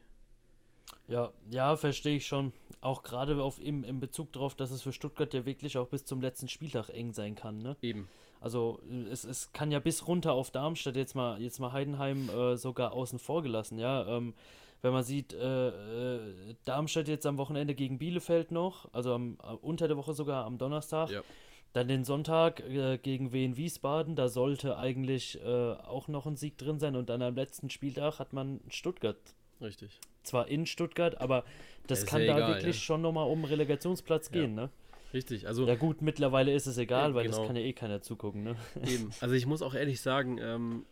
Ja, ja, verstehe ich schon. Auch gerade auf im, im Bezug darauf, dass es für Stuttgart ja wirklich auch bis zum letzten Spieltag eng sein kann, ne? Eben. Also es, es kann ja bis runter auf Darmstadt jetzt mal jetzt mal Heidenheim äh, sogar außen vor gelassen, ja. Ähm, wenn man sieht, äh, äh, Darmstadt jetzt am Wochenende gegen Bielefeld noch, also am, äh, unter der Woche sogar am Donnerstag. Ja. Dann den Sonntag äh, gegen Wien Wiesbaden, da sollte eigentlich äh, auch noch ein Sieg drin sein. Und dann am letzten Spieltag hat man Stuttgart. Richtig. Zwar in Stuttgart, aber das ist kann ja da egal, wirklich ja. schon nochmal um Relegationsplatz Ja. gehen, ne? Richtig. Also Ja gut, mittlerweile ist es egal, weil das genau. kann ja eh keiner zugucken, ne? Eben. Also ich muss auch ehrlich sagen, ähm,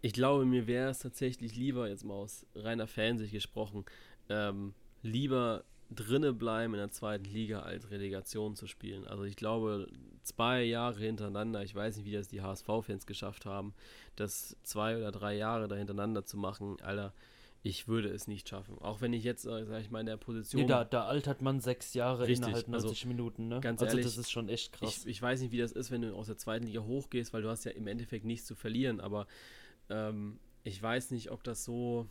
ich glaube, mir wäre es tatsächlich lieber, jetzt mal aus reiner Fansicht gesprochen, ähm, lieber drinne bleiben in der zweiten Liga als Relegation zu spielen. Also ich glaube, zwei Jahre hintereinander, ich weiß nicht, wie das die HSV-Fans geschafft haben, das zwei oder drei Jahre da hintereinander zu machen, Alter, ich würde es nicht schaffen. Auch wenn ich jetzt, äh, sag ich mal, in der Position Nee, da, da altert man sechs Jahre Richtig, innerhalb also 90 Minuten, ne? ganz also ehrlich, das ist schon echt krass. Ich, ich weiß nicht, wie das ist, wenn du aus der zweiten Liga hochgehst, weil du hast ja im Endeffekt nichts zu verlieren, aber ähm, ich weiß nicht, ob das so,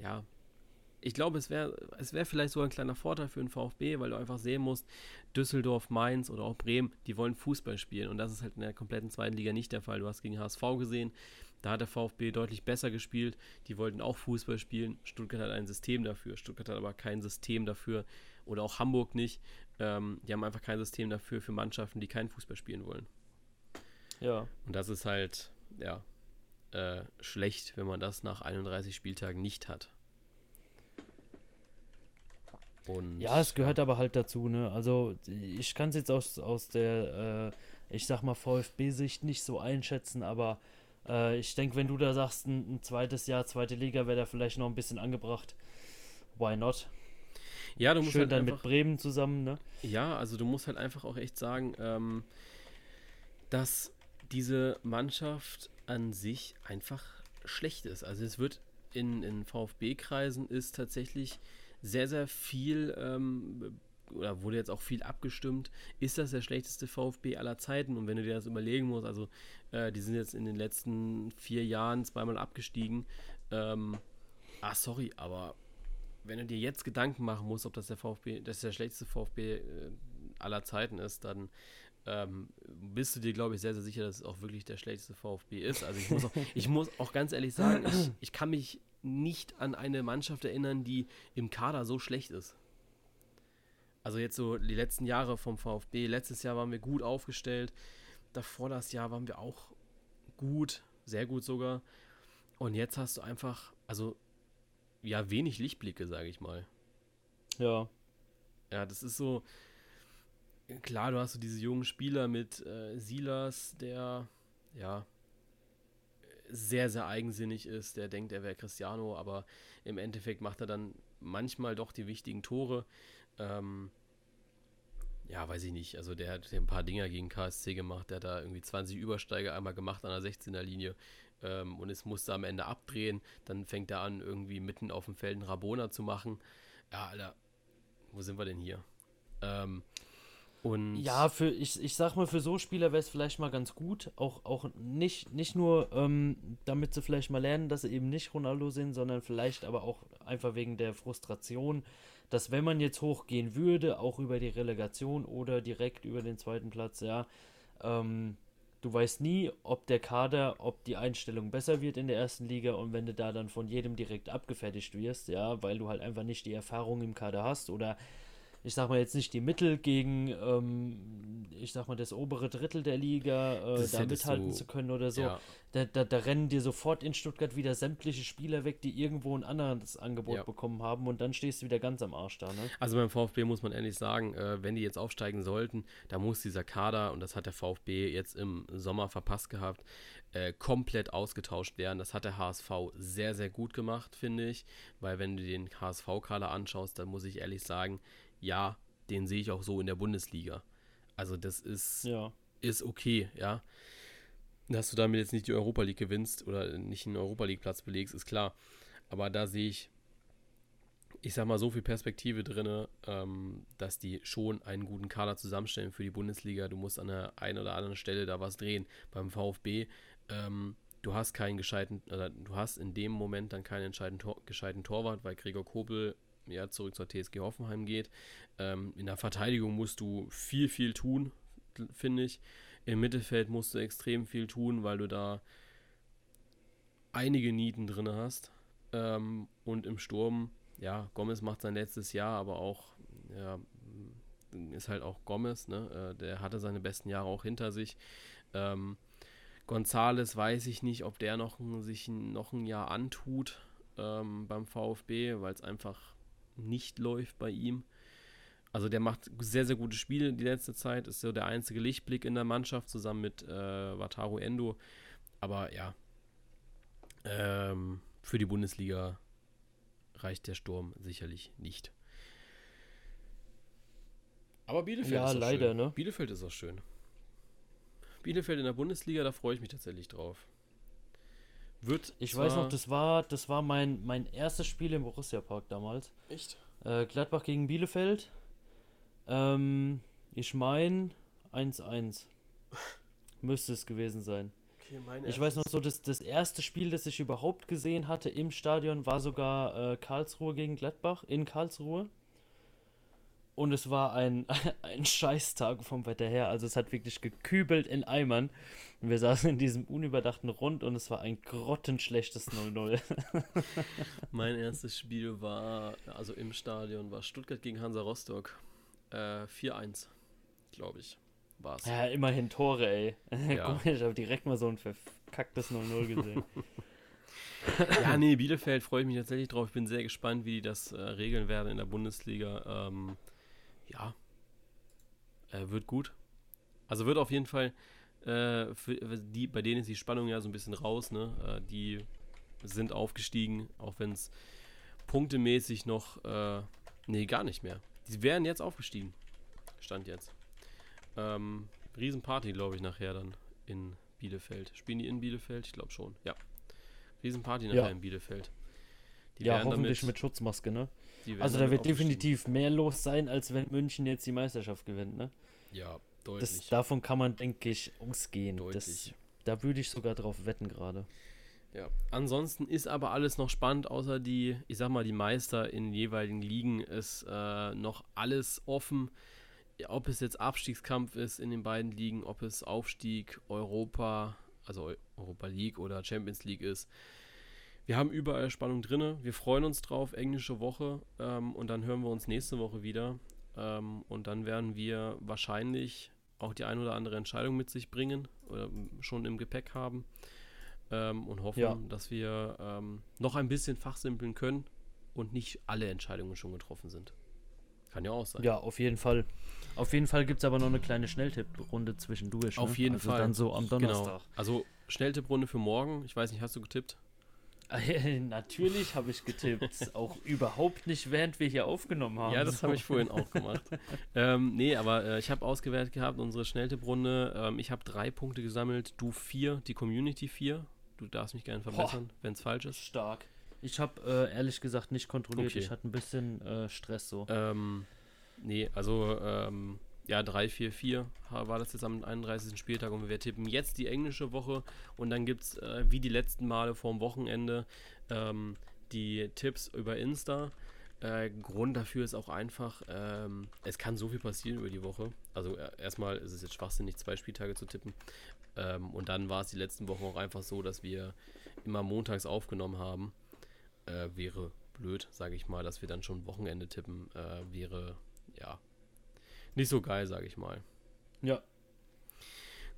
ja, ich glaube, es wäre es wär vielleicht sogar ein kleiner Vorteil für den VfB, weil du einfach sehen musst, Düsseldorf, Mainz oder auch Bremen, die wollen Fußball spielen und das ist halt in der kompletten zweiten Liga nicht der Fall. Du hast gegen HSV gesehen, da hat der VfB deutlich besser gespielt, die wollten auch Fußball spielen. Stuttgart hat ein System dafür, Stuttgart hat aber kein System dafür oder auch Hamburg nicht. Ähm, die haben einfach kein System dafür für Mannschaften, die keinen Fußball spielen wollen. ja. Und das ist halt, ja, äh, schlecht, wenn man das nach 31 Spieltagen nicht hat. Und Ja, es gehört aber halt dazu, ne? Also ich kann es jetzt aus, aus der, äh, ich sag mal, VfB-Sicht nicht so einschätzen, aber äh, ich denke, wenn du da sagst, ein, ein zweites Jahr, zweite Liga wäre da vielleicht noch ein bisschen angebracht. Why not? ja, du musst Schön halt dann einfach, mit Bremen zusammen, ne? Ja, also du musst halt einfach auch echt sagen, ähm, dass diese Mannschaft an sich einfach schlecht ist. Also es wird in, in VfB-Kreisen ist tatsächlich sehr, sehr viel, ähm, oder wurde jetzt auch viel abgestimmt, ist das der schlechteste VfB aller Zeiten? Und wenn du dir das überlegen musst, also äh, die sind jetzt in den letzten vier Jahren zweimal abgestiegen. Ähm, ah, sorry, aber wenn du dir jetzt Gedanken machen musst, ob das der VfB, das der schlechteste VfB äh, aller Zeiten ist, dann ähm, bist du dir, glaube ich, sehr, sehr sicher, dass es auch wirklich der schlechteste VfB ist. Also ich muss auch, ich muss auch ganz ehrlich sagen, ich, ich kann mich nicht an eine Mannschaft erinnern, die im Kader so schlecht ist. Also jetzt so die letzten Jahre vom VfB. Letztes Jahr waren wir gut aufgestellt. Davor das Jahr waren wir auch gut, sehr gut sogar. Und jetzt hast du einfach, also ja, wenig Lichtblicke, sage ich mal. Ja. Ja, das ist so. Klar, du hast so diese jungen Spieler mit äh, Silas, der ja sehr, sehr eigensinnig ist, der denkt, er wäre Cristiano, aber im Endeffekt macht er dann manchmal doch die wichtigen Tore. Ähm, ja, weiß ich nicht. Also der hat ein paar Dinger gegen KSC gemacht, der hat da irgendwie 20 Übersteige einmal gemacht an der 16er Linie ähm, und es musste am Ende abdrehen. Dann fängt er an, irgendwie mitten auf dem Feld einen Rabona zu machen. Ja, Alter, wo sind wir denn hier? Ähm, und Ja, für, ich, ich sag mal, für so Spieler wäre es vielleicht mal ganz gut. Auch, auch nicht, nicht nur, ähm, damit sie vielleicht mal lernen, dass sie eben nicht Ronaldo sind, sondern vielleicht aber auch einfach wegen der Frustration, dass wenn man jetzt hochgehen würde, auch über die Relegation oder direkt über den zweiten Platz, ja, ähm, du weißt nie, ob der Kader, ob die Einstellung besser wird in der ersten Liga und wenn du da dann von jedem direkt abgefertigt wirst, ja, weil du halt einfach nicht die Erfahrung im Kader hast oder ich sag mal jetzt nicht die Mittel gegen, ähm, ich sag mal, das obere Drittel der Liga äh, da mithalten du- zu können oder so. ja, Da, da, da rennen dir sofort in Stuttgart wieder sämtliche Spieler weg, die irgendwo ein anderes Angebot Ja. bekommen haben und dann stehst du wieder ganz am Arsch da, ne? Also beim VfB muss man ehrlich sagen, äh, wenn die jetzt aufsteigen sollten, da muss dieser Kader, und das hat der VfB jetzt im Sommer verpasst gehabt, äh, komplett ausgetauscht werden. Das hat der HSV sehr, sehr gut gemacht, finde ich. Weil wenn du den HSV-Kader anschaust, dann muss ich ehrlich sagen, ja, den sehe ich auch so in der Bundesliga. Also das ist, Ja. ist okay, ja. Dass du damit jetzt nicht die Europa League gewinnst oder nicht einen Europa League Platz belegst, ist klar. Aber da sehe ich, ich sag mal, so viel Perspektive drin, ähm, dass die schon einen guten Kader zusammenstellen für die Bundesliga. Du musst an der einen oder anderen Stelle da was drehen. Beim VfB, ähm, du hast keinen gescheiten, oder du hast in dem Moment dann keinen entscheidenden Tor, gescheiten Torwart, weil Gregor Kobel ja zurück zur TSG Hoffenheim geht. Ähm, in der Verteidigung musst du viel, viel tun, finde ich. Im Mittelfeld musst du extrem viel tun, weil du da einige Nieten drin hast. Ähm, und im Sturm, ja, Gomez macht sein letztes Jahr, aber auch, ja, ist halt auch Gomez, ne? Äh, der hatte seine besten Jahre auch hinter sich. Ähm, Gonzales weiß ich nicht, ob der noch sich noch ein Jahr antut ähm, beim VfB, weil es einfach nicht läuft bei ihm. Also der macht sehr, sehr gute Spiele die letzte Zeit, ist so der einzige Lichtblick in der Mannschaft zusammen mit äh, Wataru Endo. Aber ja, ähm, für die Bundesliga reicht der Sturm sicherlich nicht. Aber Bielefeld ja, ist auch leider, schön. ne? Bielefeld ist auch schön. Bielefeld in der Bundesliga, da freue ich mich tatsächlich drauf. Wird Ich weiß noch, das war, das war mein, mein erstes Spiel im Borussia Park damals. Echt? Äh, Gladbach gegen Bielefeld. Ähm, ich meine 1-1. Müsste es gewesen sein. Okay, mein Ich weiß noch so, das, das erste Spiel, das ich überhaupt gesehen hatte im Stadion, war sogar äh, Karlsruhe gegen Gladbach in Karlsruhe. Und es war ein, ein Scheißtag vom Wetter her. Also es hat wirklich gekübelt in Eimern. Und wir saßen in diesem unüberdachten Rund und es war ein grottenschlechtes 0-0. Mein erstes Spiel war, also im Stadion, war Stuttgart gegen Hansa Rostock. Äh, 4-1, glaube ich, war es. ja, immerhin Tore, ey. Ja. Guck mal, ich habe direkt mal so ein verkacktes 0-0 gesehen. Ja, nee, Bielefeld freue ich mich tatsächlich drauf. Ich bin sehr gespannt, wie die das äh, regeln werden in der Bundesliga. Ähm, ja, äh, wird gut. Also wird auf jeden Fall, äh, für die, bei denen ist die Spannung ja so ein bisschen raus. Ne? Äh, die sind aufgestiegen, auch wenn es punktemäßig noch, äh, nee, gar nicht mehr. Die wären jetzt aufgestiegen. Stand jetzt. Ähm, Riesenparty, glaube ich, nachher dann in Bielefeld. Spielen die in Bielefeld? Ich glaube schon, ja. Riesenparty nachher Ja. in Bielefeld. Die ja, hoffentlich damit- mit Schutzmaske, ne? Also da wird definitiv mehr los sein, als wenn München jetzt die Meisterschaft gewinnt, ne? Ja, Das, deutlich. davon kann man, denke ich, ausgehen. Das, da würde ich sogar drauf wetten gerade. Ja. Ansonsten ist aber alles noch spannend, außer die, ich sag mal, die Meister in jeweiligen Ligen ist äh, noch alles offen. Ob es jetzt Abstiegskampf ist in den beiden Ligen, ob es Aufstieg, Europa, also Eu- Europa League oder Champions League ist. Wir haben überall Spannung drinne. Wir freuen uns drauf, englische Woche. Ähm, und dann hören wir uns nächste Woche wieder. Ähm, und dann werden wir wahrscheinlich auch die ein oder andere Entscheidung mit sich bringen oder m, schon im Gepäck haben. Ähm, und hoffen, Ja. dass wir ähm, noch ein bisschen fachsimpeln können und nicht alle Entscheidungen schon getroffen sind. Kann ja auch sein. Ja, auf jeden Fall. Auf jeden Fall gibt es aber noch eine kleine Schnelltipprunde zwischendurch. Auf ne? jeden also Fall. dann so am Donnerstag. Genau. Also Schnelltipprunde für morgen. Ich weiß nicht, hast du getippt? Natürlich habe ich getippt. auch überhaupt nicht, während wir hier aufgenommen haben. Ja, das So. habe ich vorhin auch gemacht. ähm, nee, aber äh, ich habe ausgewertet gehabt, unsere Schnelltipprunde. Ähm, ich habe drei Punkte gesammelt, du vier, die Community vier. Du darfst mich gerne verbessern, wenn es falsch ist. Stark. Ich habe äh, ehrlich gesagt nicht kontrolliert. Okay. Ich hatte ein bisschen äh, Stress so. Ähm, nee, also ähm, ja, 3, 4, 4 war das jetzt am 31. Spieltag und wir tippen jetzt die englische Woche und dann gibt es, äh, wie die letzten Male vorm Wochenende, ähm, die Tipps über Insta. Äh, Grund dafür ist auch einfach, ähm, es kann so viel passieren über die Woche. Also äh, erstmal ist es jetzt schwachsinnig, zwei Spieltage zu tippen. Ähm, und dann war es die letzten Wochen auch einfach so, dass wir immer montags aufgenommen haben. Äh, wäre blöd, sage ich mal, dass wir dann schon Wochenende tippen, äh, wäre ja nicht so geil, sage ich mal. Ja.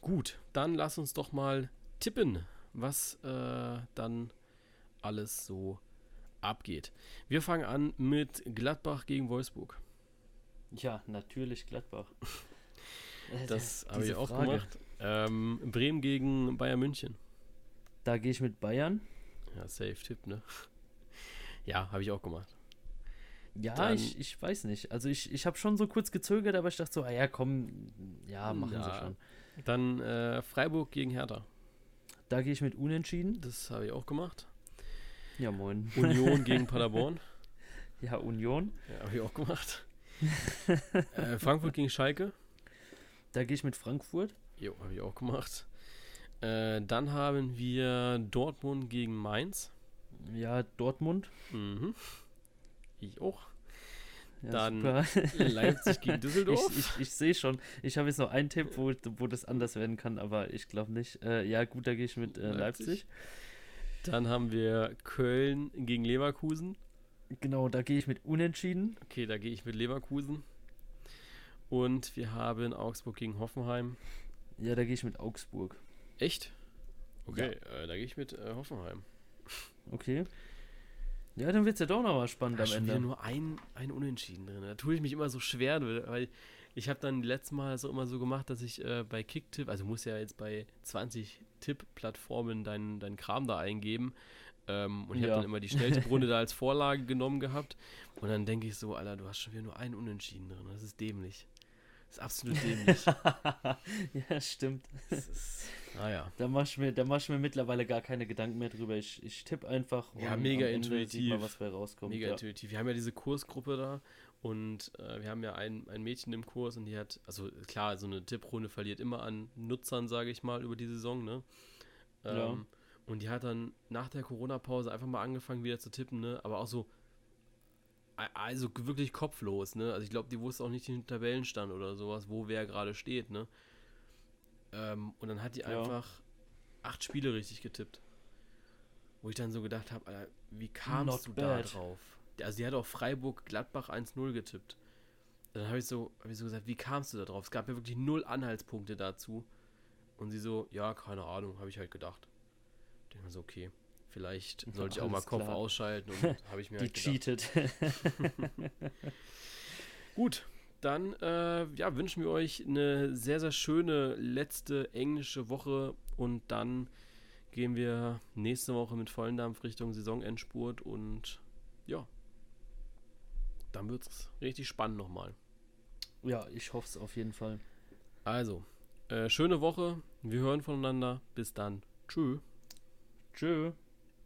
Gut, dann lass uns doch mal tippen, was äh, dann alles so abgeht. Wir fangen an mit Gladbach gegen Wolfsburg. Ja, natürlich Gladbach. Äh, Das habe ich auch Frage. gemacht. Ähm, Bremen gegen Bayern München. Da gehe ich mit Bayern. Ja, safe Tipp, ne? Ja, habe ich auch gemacht. Ja, ich, ich weiß nicht. Also ich, ich habe schon so kurz gezögert, aber ich dachte so, ah ja, komm, ja, machen sie Ja. schon. Dann äh, Freiburg gegen Hertha. Da gehe ich mit Unentschieden. Das habe ich auch gemacht. Ja, moin. Union gegen Paderborn. Ja, Union. Ja, habe ich auch gemacht. äh, Frankfurt gegen Schalke. Da gehe ich mit Frankfurt. Jo, habe ich auch gemacht. Äh, dann haben wir Dortmund gegen Mainz. Ja, Dortmund. Mhm. Ich auch. Ja, Dann super. Leipzig gegen Düsseldorf. Ich, ich, ich sehe schon. Ich habe jetzt noch einen Tipp, wo, wo das anders werden kann, aber ich glaube nicht. Äh, ja, gut, da gehe ich mit äh, Leipzig. Leipzig. Dann haben wir Köln gegen Leverkusen. Genau, da gehe ich mit Unentschieden. Okay, da gehe ich mit Leverkusen. Und wir haben Augsburg gegen Hoffenheim. Ja, da gehe ich mit Augsburg. Echt? Okay, äh, da gehe ich mit äh, Hoffenheim. Okay. Ja, dann wird es ja doch nochmal spannend Da am ist schon wieder Ende. nur ein, ein Unentschieden drin. Da tue ich mich immer so schwer, weil ich habe dann letztes Mal so immer so gemacht, dass ich äh, bei Kicktipp, also muss ja jetzt bei 20 Tipp-Plattformen deinen dein Kram da eingeben. Ähm, und ich Ja. habe dann immer die Schnelltipprunde da als Vorlage genommen gehabt. Und dann denke ich so, Alter, du hast schon wieder nur einen Unentschieden drin. Das ist dämlich. Ist absolut dämlich. ja, stimmt. ist, naja. Da mach ich mir, da mach ich mir mittlerweile gar keine Gedanken mehr drüber. Ich, ich tippe einfach. Ja, und mega intuitiv. man, was bei rauskommt. Mega ja. intuitiv. Wir haben ja diese Kursgruppe da und äh, wir haben ja ein, ein Mädchen im Kurs und die hat, also klar, so eine Tipprunde verliert immer an Nutzern, sage ich mal, über die Saison, ne? Ähm, Ja. Und die hat dann nach der Corona-Pause einfach mal angefangen wieder zu tippen, ne? Aber auch so, also wirklich kopflos, ne? Also ich glaube, die wusste auch nicht den Tabellenstand oder sowas, wo wer gerade steht, ne? Ähm, und dann hat die Ja. einfach acht Spiele richtig getippt. Wo ich dann so gedacht habe, Alter, wie kamst Not du da bad. drauf? Also die hat auch Freiburg Gladbach 1-0 getippt. Dann habe ich, so, hab ich so gesagt, wie kamst du da drauf? Es gab ja wirklich null Anhaltspunkte dazu. Und sie so, ja, keine Ahnung, habe ich halt gedacht. Ich denke mir so, okay, vielleicht sollte ich auch mal Kopf klar. ausschalten und habe ich mir Die halt cheatet. Gut, dann äh, ja, wünschen wir euch eine sehr, sehr schöne letzte englische Woche und dann gehen wir nächste Woche mit vollen Dampf Richtung Saisonendspurt und ja, dann wird es richtig spannend nochmal. ja, ich hoffe es auf jeden Fall. Also, äh, schöne Woche, wir hören voneinander, bis dann. Tschö. Tschö.